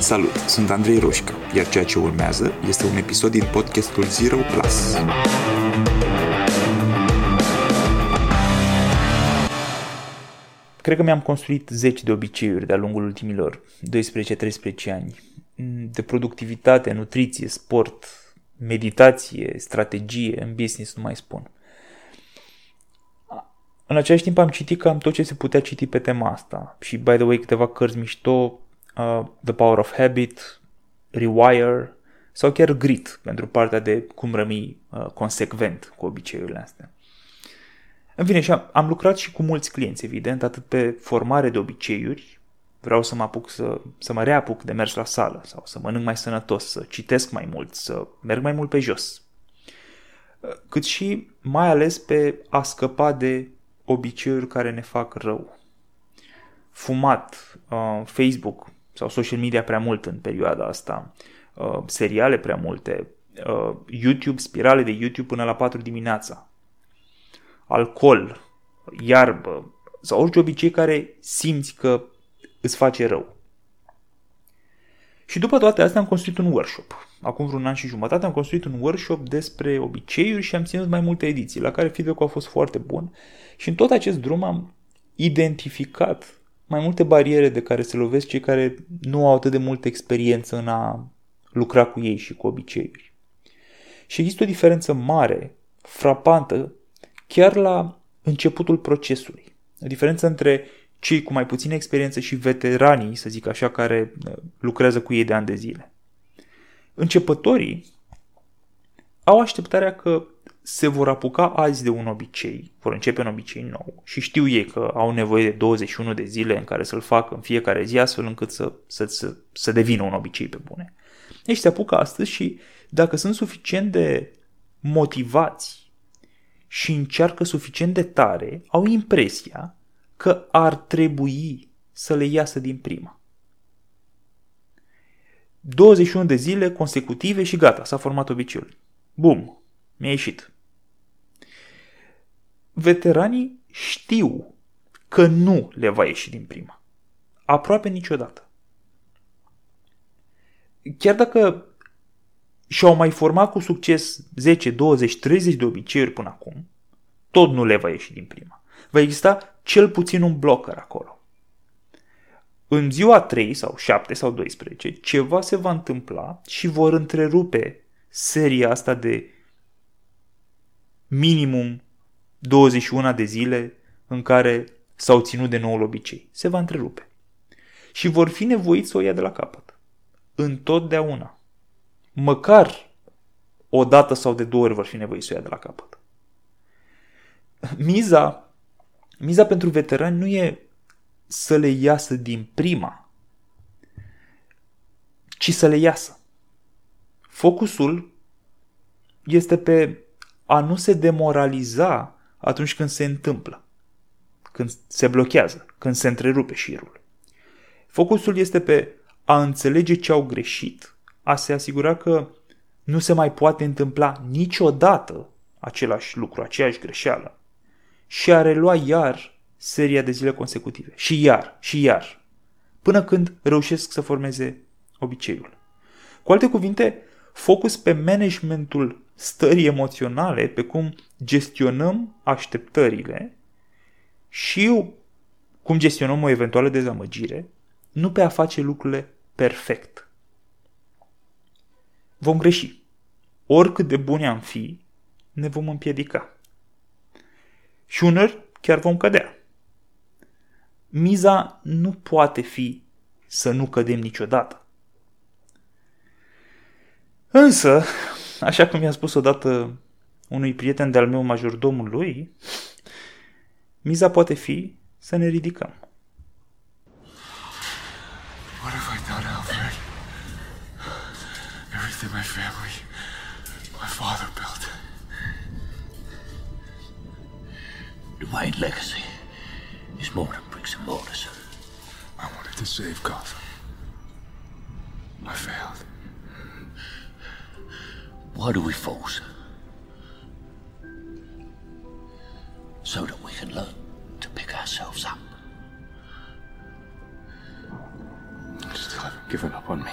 Salut, sunt Andrei Roșca, iar ceea ce urmează este un episod din podcastul Zero Plus. Cred că mi-am construit zeci de obiceiuri de-a lungul ultimilor 12-13 ani. De productivitate, nutriție, sport, meditație, strategie, în business, nu mai spun. În același timp am citit cam tot ce se putea citi pe tema asta. Și, by the way, câteva cărți mișto, uh, The Power of Habit, Rewire sau chiar Grit, pentru partea de cum rămâi uh, consecvent cu obiceiurile astea. În fine, și am, am lucrat și cu mulți clienți, evident, atât pe formare de obiceiuri, vreau să mă apuc să, să mă reapuc de mers la sală sau să mănânc mai sănătos, să citesc mai mult, să merg mai mult pe jos, cât și mai ales pe a scăpa de obiceiuri care ne fac rău. Fumat, uh, Facebook sau social media prea mult în perioada asta, uh, seriale prea multe, uh, YouTube, spirale de YouTube până la 4 dimineața, alcool, iarbă sau orice obicei care simți că îți face rău. Și după toate astea am construit un workshop. Acum vreun an și jumătate am construit un workshop despre obiceiuri și am ținut mai multe ediții, la care feedback-ul a fost foarte bun. Și în tot acest drum am identificat mai multe bariere de care se lovesc cei care nu au atât de multă experiență în a lucra cu ei și cu obiceiuri. Și există o diferență mare, frapantă, chiar la începutul procesului. O diferență între cei cu mai puțină experiență și veteranii, să zic așa, care uh, lucrează cu ei de ani de zile. Începătorii au așteptarea că se vor apuca azi de un obicei, vor începe un obicei nou și știu ei că au nevoie de 21 de zile în care să-l facă în fiecare zi astfel încât să, să, să, să devină un obicei pe bune. Deci se apucă astăzi și dacă sunt suficient de motivați și încearcă suficient de tare, au impresia că ar trebui să le iasă din prima. 21 de zile consecutive și gata, s-a format obiceiul. Bum, mi-a ieșit. Veteranii știu că nu le va ieși din prima. Aproape niciodată. Chiar dacă și-au mai format cu succes 10, 20, 30 de obiceiuri până acum, tot nu le va ieși din prima. Va exista cel puțin un blocker acolo. În ziua 3 sau 7 sau 12, ceva se va întâmpla și vor întrerupe seria asta de minimum 21 de zile în care s-au ținut de noul obicei. Se va întrerupe. Și vor fi nevoiți să o ia de la capăt. Întotdeauna. Măcar o dată sau de două ori vor fi nevoiți să o ia de la capăt. Miza Miza pentru veterani nu e să le iasă din prima, ci să le iasă. Focusul este pe a nu se demoraliza atunci când se întâmplă, când se blochează, când se întrerupe șirul. Focusul este pe a înțelege ce au greșit, a se asigura că nu se mai poate întâmpla niciodată același lucru, aceeași greșeală și a relua iar seria de zile consecutive. Și iar, și iar. Până când reușesc să formeze obiceiul. Cu alte cuvinte, focus pe managementul stării emoționale, pe cum gestionăm așteptările și cum gestionăm o eventuală dezamăgire, nu pe a face lucrurile perfect. Vom greși. Oricât de buni am fi, ne vom împiedica. Și uneori chiar vom cădea. Miza nu poate fi să nu cădem niciodată. Însă, așa cum i-am spus odată unui prieten de-al meu majordomului, miza poate fi să ne ridicăm. What have I done, Alfred? Everything my family, my father built. The Wayne legacy is more than bricks and mortars. I wanted to save Gotham. I failed. Why do we force? So that we can learn to pick ourselves up. I still haven't given up on me.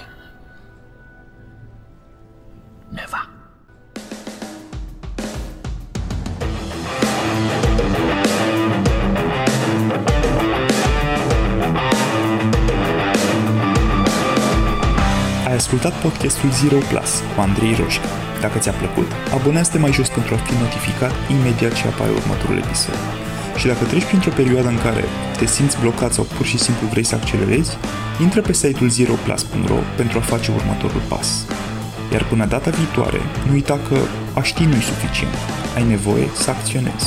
Ascultat podcastul Zero Plus cu Andrei Roșca. Dacă ți-a plăcut, abonează-te mai jos pentru a fi notificat imediat ce apare următorul episod. Și dacă treci printr-o perioadă în care te simți blocat sau pur și simplu vrei să accelerezi, intră pe site-ul zeroplus.ro pentru a face următorul pas. Iar până data viitoare, nu uita că a ști nu-i suficient. Ai nevoie să acționezi.